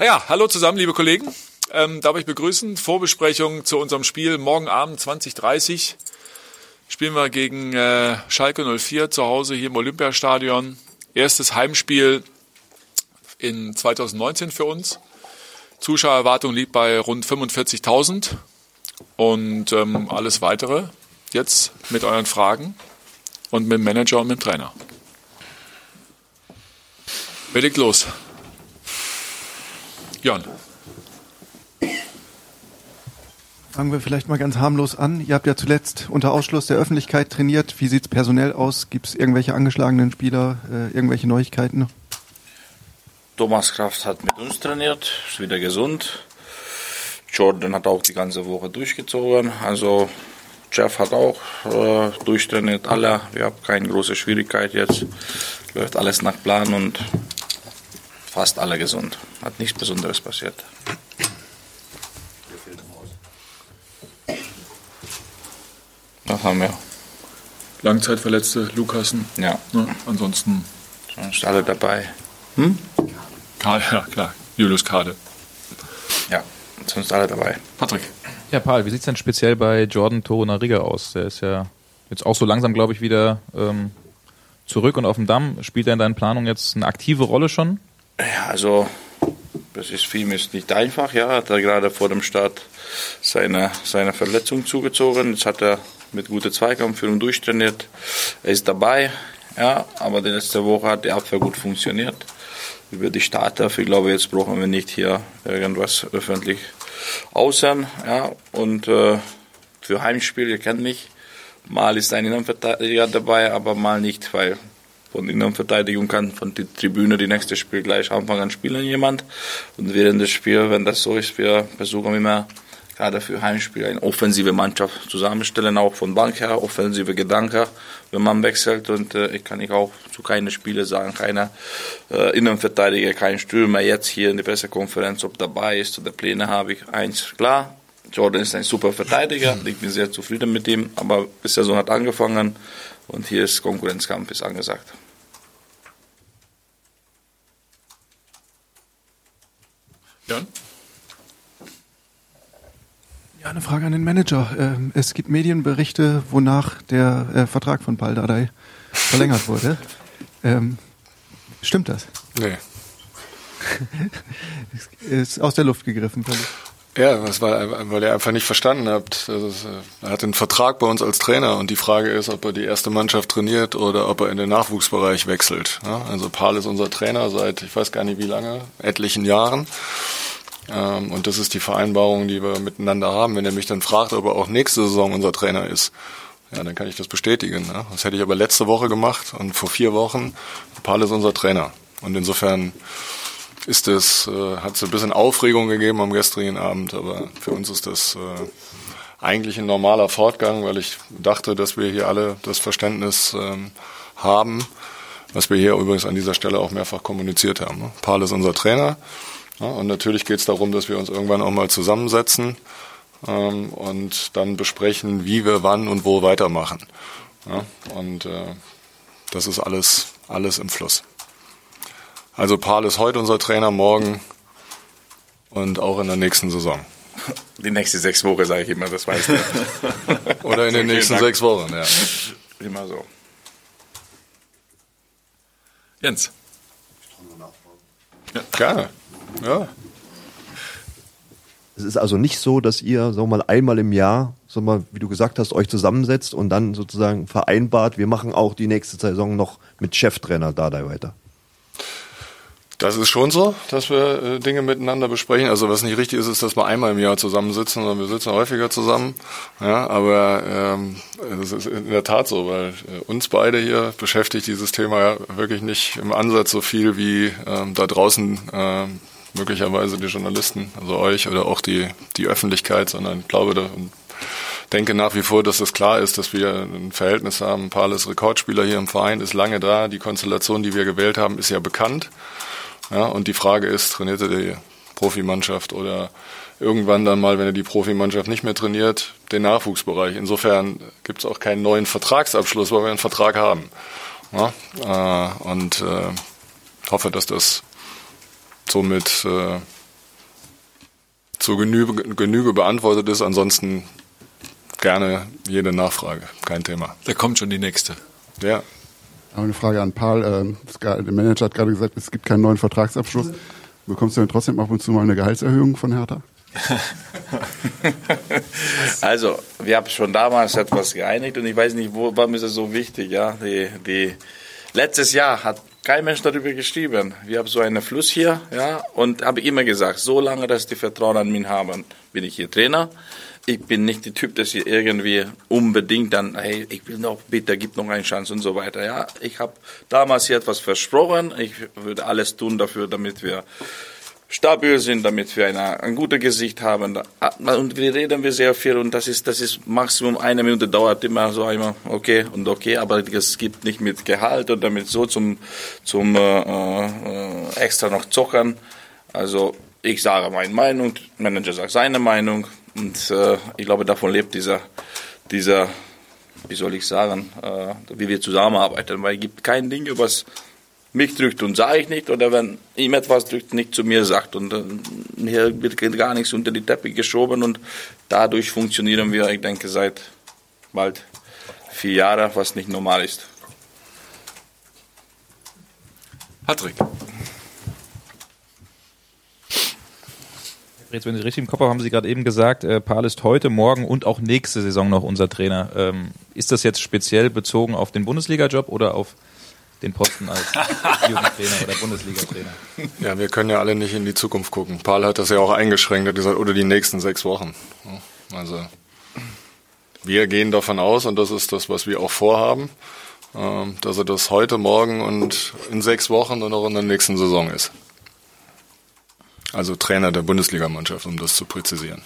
Ja, hallo zusammen, liebe Kollegen. Ähm, darf ich begrüßen. Vorbesprechung zu unserem Spiel morgen Abend 2030. Spielen wir gegen äh, Schalke 04 zu Hause hier im Olympiastadion. Erstes Heimspiel in 2019 für uns. Zuschauererwartung liegt bei rund 45.000 und ähm, alles weitere jetzt mit euren Fragen und mit dem Manager und mit dem Trainer. Legt los? Jan. Fangen wir vielleicht mal ganz harmlos an. Ihr habt ja zuletzt unter Ausschluss der Öffentlichkeit trainiert. Wie sieht es personell aus? Gibt es irgendwelche angeschlagenen Spieler, äh, irgendwelche Neuigkeiten? Thomas Kraft hat mit uns trainiert, ist wieder gesund. Jordan hat auch die ganze Woche durchgezogen. Also Jeff hat auch äh, durchtrainiert, alle. Wir haben keine große Schwierigkeit jetzt. Läuft alles nach Plan und fast alle gesund. Hat nichts Besonderes passiert. Das haben wir. Langzeitverletzte, Lukasen. Ja. Ne? Ansonsten. Sonst alle dabei. Hm? Kade, ja klar. Julius Kade. Ja, sonst alle dabei. Patrick. Ja, Paul, wie sieht es denn speziell bei Jordan Torunariga aus? Der ist ja jetzt auch so langsam, glaube ich, wieder ähm, zurück und auf dem Damm. Spielt er in deinen Planungen jetzt eine aktive Rolle schon? Ja, also das ist für ihn ist nicht einfach. Ja, hat er gerade vor dem Start seine, seine Verletzung zugezogen. Jetzt hat er mit guter Zweikampfführung durchtrainiert. Er ist dabei, ja, aber die letzte Woche hat die Abwehr gut funktioniert. Über die Starter, ich glaube, jetzt brauchen wir nicht hier irgendwas öffentlich aussehen. Ja, und äh, für Heimspiel, ihr kennt mich, mal ist ein Innenverteidiger dabei, aber mal nicht, weil von Innenverteidigung kann von der Tribüne die nächste Spiel gleich Anfang an spielen jemand. Und während des Spiels, wenn das so ist, wir versuchen immer gerade für Heimspiel eine offensive Mannschaft zusammenstellen, auch von Bank her, offensive Gedanken, wenn man wechselt. Und äh, ich kann ich auch zu keinen Spielen sagen, keiner äh, Innenverteidiger, kein Stürmer jetzt hier in der Pressekonferenz, ob dabei ist oder Pläne habe ich. Eins klar, Jordan ist ein super Verteidiger, ich bin sehr zufrieden mit ihm, aber die Saison hat angefangen und hier ist Konkurrenzkampf ist angesagt. Jan? Ja, eine Frage an den Manager. Ähm, es gibt Medienberichte, wonach der äh, Vertrag von Paul Dardai verlängert wurde. Ähm, stimmt das? Nee. ist aus der Luft gegriffen, völlig. Ja, das war, weil ihr einfach nicht verstanden habt. Also, er hat einen Vertrag bei uns als Trainer und die Frage ist, ob er die erste Mannschaft trainiert oder ob er in den Nachwuchsbereich wechselt. Also Paul ist unser Trainer seit, ich weiß gar nicht wie lange, etlichen Jahren. Ähm, und das ist die Vereinbarung, die wir miteinander haben. Wenn er mich dann fragt, ob er auch nächste Saison unser Trainer ist, ja, dann kann ich das bestätigen. Das hätte ich aber letzte Woche gemacht und vor vier Wochen. Paul ist unser Trainer. Und insofern ist es, äh, hat es ein bisschen Aufregung gegeben am gestrigen Abend, aber für uns ist das äh, eigentlich ein normaler Fortgang, weil ich dachte, dass wir hier alle das Verständnis ähm, haben, was wir hier übrigens an dieser Stelle auch mehrfach kommuniziert haben. Ne? Paul ist unser Trainer ja, und natürlich geht es darum, dass wir uns irgendwann auch mal zusammensetzen ähm, und dann besprechen, wie wir wann und wo weitermachen. Ja, und äh, das ist alles, alles im Fluss. Also Paul ist heute unser Trainer, morgen und auch in der nächsten Saison. Die nächste sechs Wochen, sage ich immer, das weißt du. Oder in den nächsten sechs Wochen, ja. Immer so. Jens. Ja. Gerne. Ja. Es ist also nicht so, dass ihr, sagen wir mal, einmal im Jahr, sagen wir mal, wie du gesagt hast, euch zusammensetzt und dann sozusagen vereinbart, wir machen auch die nächste Saison noch mit Cheftrainer Dardai weiter. Das ist schon so, dass wir äh, Dinge miteinander besprechen. Also was nicht richtig ist, ist, dass wir einmal im Jahr zusammensitzen, sondern wir sitzen häufiger zusammen. Ja, aber ähm, das ist in der Tat so, weil äh, uns beide hier beschäftigt dieses Thema ja wirklich nicht im Ansatz so viel wie ähm, da draußen äh, möglicherweise die Journalisten, also euch oder auch die die Öffentlichkeit, sondern ich glaube da, und denke nach wie vor, dass es klar ist, dass wir ein Verhältnis haben. Paul ist Rekordspieler hier im Verein, ist lange da. Die Konstellation, die wir gewählt haben, ist ja bekannt. Ja, und die Frage ist, trainiert er die Profimannschaft oder irgendwann dann mal, wenn er die Profimannschaft nicht mehr trainiert, den Nachwuchsbereich. Insofern gibt es auch keinen neuen Vertragsabschluss, weil wir einen Vertrag haben. Ja, äh, und äh, hoffe, dass das somit äh, zur Genüge, Genüge beantwortet ist. Ansonsten gerne jede Nachfrage, kein Thema. Da kommt schon die nächste. Ja. Aber eine Frage an Paul. Ähm, der Manager hat gerade gesagt, es gibt keinen neuen Vertragsabschluss. Bekommst du denn trotzdem ab und zu mal eine Gehaltserhöhung von Hertha? also, wir haben schon damals etwas geeinigt und ich weiß nicht, wo, warum ist es so wichtig, ja. Die, die, letztes Jahr hat kein Mensch darüber geschrieben. Wir haben so einen Fluss hier, ja, und habe immer gesagt, so lange, dass die Vertrauen an mich haben, bin ich hier Trainer. Ich bin nicht der Typ, dass ich irgendwie unbedingt dann, hey, ich will noch, bitte, gib noch eine Chance und so weiter. Ja, ich habe damals hier etwas versprochen. Ich würde alles tun dafür, damit wir stabil sind, damit wir eine, ein gutes Gesicht haben. Und wir reden wir sehr viel und das ist, das ist Maximum eine Minute dauert immer so einmal okay und okay, aber es gibt nicht mit Gehalt oder mit so zum, zum äh, äh, extra noch zockern. Also ich sage meine Meinung, Manager sagt seine Meinung und äh, ich glaube, davon lebt dieser, dieser wie soll ich sagen, äh, wie wir zusammenarbeiten, weil es gibt kein Ding, was mich drückt und sage ich nicht, oder wenn ihm etwas drückt, nicht zu mir sagt. Und äh, hier wird gar nichts unter die Teppich geschoben und dadurch funktionieren wir, ich denke, seit bald vier Jahren, was nicht normal ist. Patrick. Jetzt, wenn Sie richtig im Kopf haben, haben Sie gerade eben gesagt, äh, Paul ist heute, morgen und auch nächste Saison noch unser Trainer. Ähm, ist das jetzt speziell bezogen auf den Bundesliga-Job oder auf den Posten als Jugendtrainer oder Bundesliga-Trainer? Ja, wir können ja alle nicht in die Zukunft gucken. Paul hat das ja auch eingeschränkt, hat gesagt, oder die nächsten sechs Wochen. Also wir gehen davon aus, und das ist das, was wir auch vorhaben, ähm, dass er das heute, morgen und in sechs Wochen und auch in der nächsten Saison ist. Also Trainer der Bundesligamannschaft, um das zu präzisieren.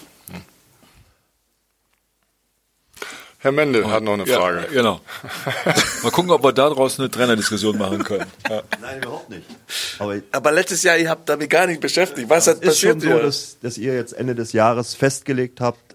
Herr Mendel hat noch eine Frage. Ja, genau. Mal gucken, ob wir daraus eine Trainerdiskussion machen können. Ja. Nein, überhaupt nicht. Aber, Aber letztes Jahr, ihr habt damit gar nicht beschäftigt. Was hat es ist schon passiert so, dass, dass ihr jetzt Ende des Jahres festgelegt habt,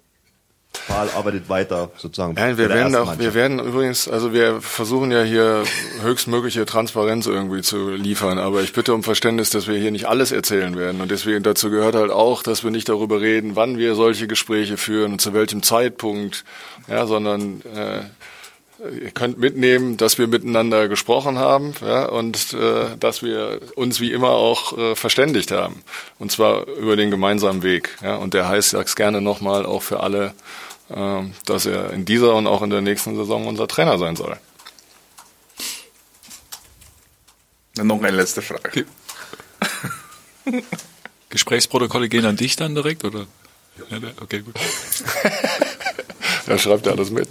Paul arbeitet weiter sozusagen. Nein, wir werden auch, wir werden übrigens, also wir versuchen ja hier höchstmögliche Transparenz irgendwie zu liefern, aber ich bitte um Verständnis, dass wir hier nicht alles erzählen werden und deswegen dazu gehört halt auch, dass wir nicht darüber reden, wann wir solche Gespräche führen und zu welchem Zeitpunkt, ja, sondern äh, ihr könnt mitnehmen, dass wir miteinander gesprochen haben ja, und äh, dass wir uns wie immer auch äh, verständigt haben. Und zwar über den gemeinsamen Weg. Ja. Und der heißt, sag's gerne nochmal, auch für alle, ähm, dass er in dieser und auch in der nächsten Saison unser Trainer sein soll. Noch eine letzte Frage. Gesprächsprotokolle gehen an dich dann direkt, oder? Ja, der- okay, gut. Da schreibt er alles mit.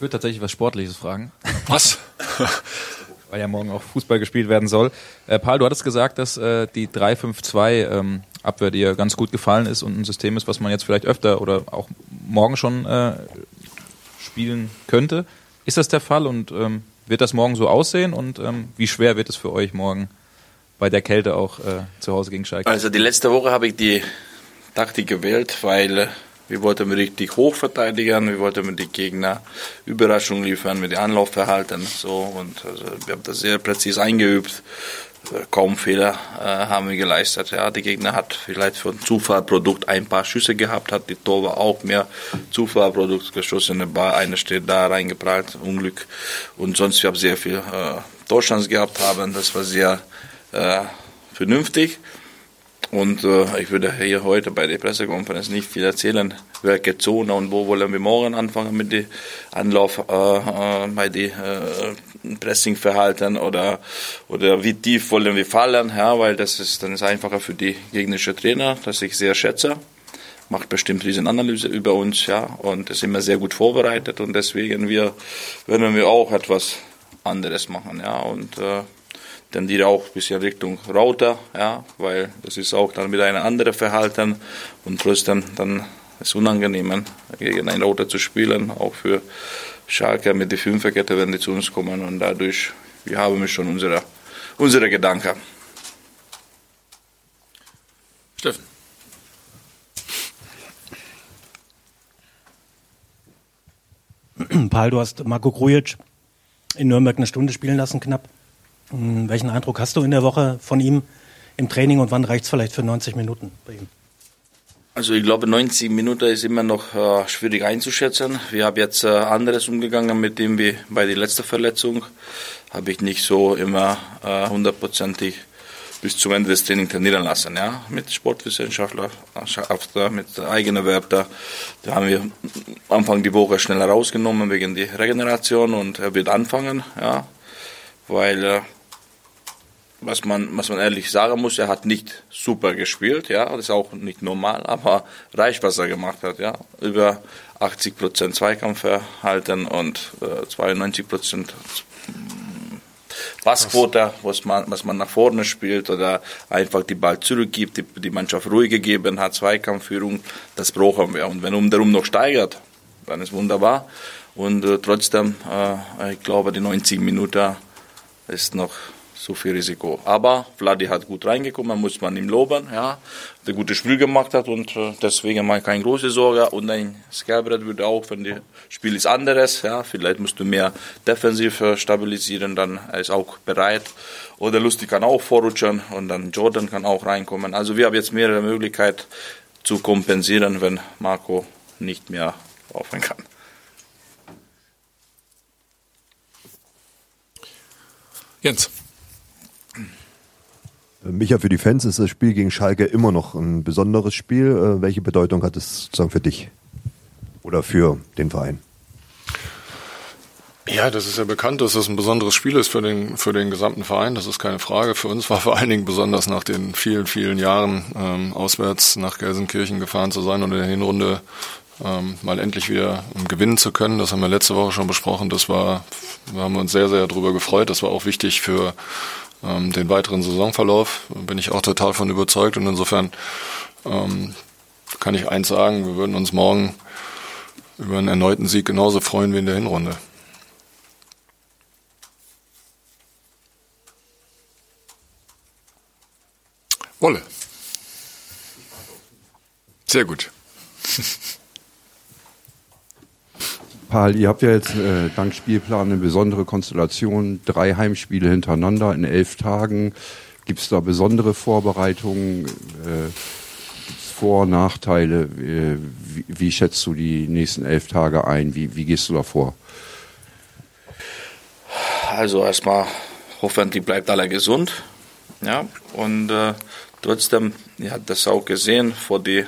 Ich würde tatsächlich was Sportliches fragen, Was? weil ja morgen auch Fußball gespielt werden soll. Äh, Paul, du hattest gesagt, dass äh, die 3-5-2 ähm, Abwehr dir ganz gut gefallen ist und ein System ist, was man jetzt vielleicht öfter oder auch morgen schon äh, spielen könnte. Ist das der Fall und ähm, wird das morgen so aussehen und ähm, wie schwer wird es für euch morgen bei der Kälte auch äh, zu Hause gegen Schalke? Also die letzte Woche habe ich die Taktik gewählt, weil wir wollten richtig hoch verteidigen, wir wollten mit den Gegner Überraschung liefern, mit dem Anlaufverhalten so und also wir haben das sehr präzise eingeübt. Äh, Kaum Fehler äh, haben wir geleistet. Ja, der Gegner hat vielleicht von Zufallprodukt ein paar Schüsse gehabt, hat die Torwart auch mehr Zufallprodukt geschossen. Der Ball, eine steht da reingeprallt, Unglück. Und sonst wir haben sehr viel äh, Torchance gehabt haben. Das war sehr äh, vernünftig. Und äh, ich würde hier heute bei der Pressekonferenz nicht viel erzählen, welche Zone und wo wollen wir morgen anfangen mit dem Anlauf äh, äh, bei dem äh, Pressingverhalten oder, oder wie tief wollen wir fallen, ja, weil das ist dann ist einfacher für die gegnerische Trainer, das ich sehr schätze. Macht bestimmt riesen Analyse über uns, ja, und ist immer sehr gut vorbereitet. Und deswegen wir, werden wir auch etwas anderes machen, ja, und äh, tendiere auch ein bisschen Richtung Router, ja, weil das ist auch dann wieder ein anderes Verhalten und trotzdem dann ist es unangenehm, gegen einen Router zu spielen, auch für Schalke mit der Fünferkette, wenn die zu uns kommen und dadurch, wir haben schon unsere, unsere Gedanken. Steffen. Paul, du hast Marco Grujic in Nürnberg eine Stunde spielen lassen, knapp. Hm, Welchen Eindruck hast du in der Woche von ihm im Training und wann reicht es vielleicht für 90 Minuten bei ihm? Also ich glaube, 90 Minuten ist immer noch äh, schwierig einzuschätzen. Wir haben jetzt äh, anderes umgegangen mit dem wie bei der letzten Verletzung. Habe ich nicht so immer äh, hundertprozentig bis zum Ende des Trainings trainieren lassen. Ja? Mit Sportwissenschaftler, mit eigenen Wörtern. Da haben wir Anfang die Woche schneller rausgenommen wegen der Regeneration und er wird anfangen. Ja? Weil äh, was man, was man ehrlich sagen muss, er hat nicht super gespielt, ja, das ist auch nicht normal, aber reicht, was er gemacht hat, ja. Über 80 Prozent Zweikampfverhalten und äh, 92 Prozent Passquote, was man, was man nach vorne spielt oder einfach die Ball zurückgibt, die, die Mannschaft ruhig gegeben hat, Zweikampfführung, das brauchen wir. Und wenn um darum noch steigert, dann ist wunderbar. Und äh, trotzdem, äh, ich glaube, die 90 Minuten ist noch so viel Risiko. Aber Vladi hat gut reingekommen, muss man ihm loben, ja, der gute Spiel gemacht hat und äh, deswegen ich keine große Sorge. Und ein Skelbrett würde auch, wenn das Spiel ist anderes, ja, vielleicht musst du mehr defensiv äh, stabilisieren, dann ist auch bereit. Oder Lustig kann auch vorrutschen und dann Jordan kann auch reinkommen. Also wir haben jetzt mehrere Möglichkeiten zu kompensieren, wenn Marco nicht mehr laufen kann. Jens. Micha, für die Fans ist das Spiel gegen Schalke immer noch ein besonderes Spiel. Äh, welche Bedeutung hat es sozusagen für dich oder für den Verein? Ja, das ist ja bekannt, dass das ein besonderes Spiel ist für den, für den gesamten Verein. Das ist keine Frage. Für uns war vor allen Dingen besonders nach den vielen, vielen Jahren ähm, auswärts nach Gelsenkirchen gefahren zu sein und in der Hinrunde ähm, mal endlich wieder gewinnen zu können. Das haben wir letzte Woche schon besprochen. Das war, wir haben uns sehr, sehr darüber gefreut. Das war auch wichtig für ähm, den weiteren Saisonverlauf bin ich auch total von überzeugt und insofern ähm, kann ich eins sagen, wir würden uns morgen über einen erneuten Sieg genauso freuen wie in der Hinrunde. Wolle. Sehr gut. Paul, ihr habt ja jetzt äh, dank Spielplan eine besondere Konstellation, drei Heimspiele hintereinander in elf Tagen. Gibt es da besondere Vorbereitungen? Äh, Vor-, Nachteile? Äh, wie, wie, schätzt du die nächsten elf Tage ein? Wie, wie gehst du da vor? Also erstmal hoffentlich bleibt alle gesund. Ja, und äh, trotzdem, ihr habt das auch gesehen, vor die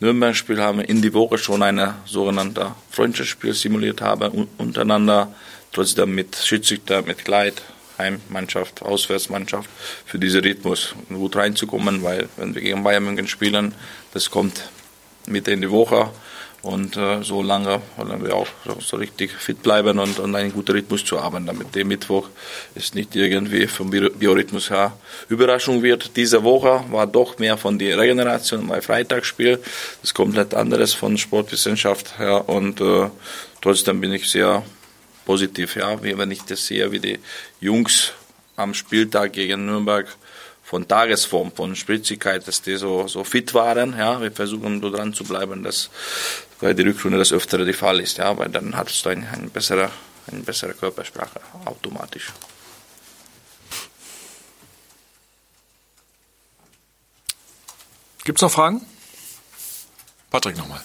Nürnberg-Spiel haben wir in die Woche schon ein sogenannte Freundschaftsspiel simuliert haben untereinander, trotzdem mit Schiedsrichter, mit Kleid, Heimmannschaft, Auswärtsmannschaft, für diesen Rhythmus gut reinzukommen, weil wenn wir gegen Bayern München spielen, das kommt Mitte in die Woche und äh, so lange wollen wir auch so, richtig fit bleiben und, und einen guten Rhythmus zu haben, damit der Mittwoch ist nicht irgendwie vom Biorhythmus her Überraschung wird. Diese Woche war doch mehr von der Regeneration bei Freitagsspiel. Das ist komplett anderes von Sportwissenschaft her und äh, trotzdem bin ich sehr positiv, ja, wenn ich das sehe, wie die Jungs am Spieltag gegen Nürnberg von Tagesform, von Spritzigkeit, dass die so, so fit waren. Ja, wir versuchen so dran zu bleiben, dass bei der Rückrunde das öfter der Fall ist, ja, weil dann hast du eine, eine, bessere, eine bessere Körpersprache automatisch. Gibt es noch Fragen? Patrick nochmal.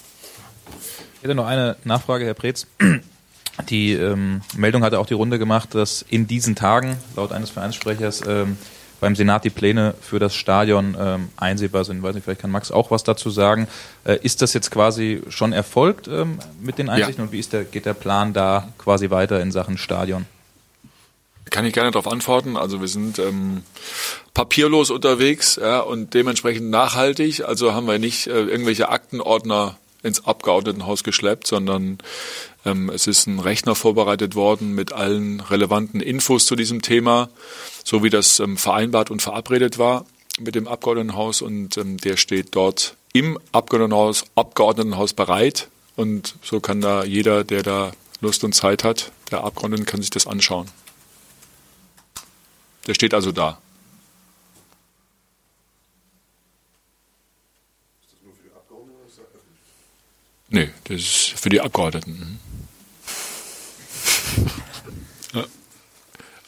Ich hätte noch eine Nachfrage, Herr Preetz. Die ähm, Meldung hatte auch die Runde gemacht, dass in diesen Tagen, laut eines Vereinssprechers, ähm, beim Senat die Pläne für das Stadion ähm, einsehbar sind. Weiß nicht, vielleicht kann Max auch was dazu sagen. Äh, ist das jetzt quasi schon erfolgt ähm, mit den Einsichten ja. und wie ist der, geht der Plan da quasi weiter in Sachen Stadion? Kann ich gerne darauf antworten. Also wir sind ähm, papierlos unterwegs ja, und dementsprechend nachhaltig. Also haben wir nicht äh, irgendwelche Aktenordner ins Abgeordnetenhaus geschleppt, sondern ähm, es ist ein Rechner vorbereitet worden mit allen relevanten Infos zu diesem Thema, so wie das ähm, vereinbart und verabredet war mit dem Abgeordnetenhaus und ähm, der steht dort im Abgeordnetenhaus, Abgeordnetenhaus bereit und so kann da jeder, der da Lust und Zeit hat, der Abgeordnete kann sich das anschauen. Der steht also da. Nee, das ist für die Abgeordneten. Mhm. Ja.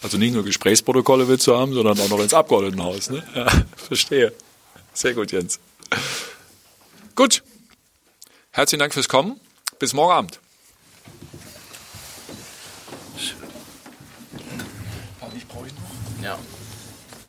Also nicht nur Gesprächsprotokolle willst du haben, sondern auch noch ins Abgeordnetenhaus. Ne? Ja, verstehe. Sehr gut, Jens. Gut. Herzlichen Dank fürs Kommen. Bis morgen Abend.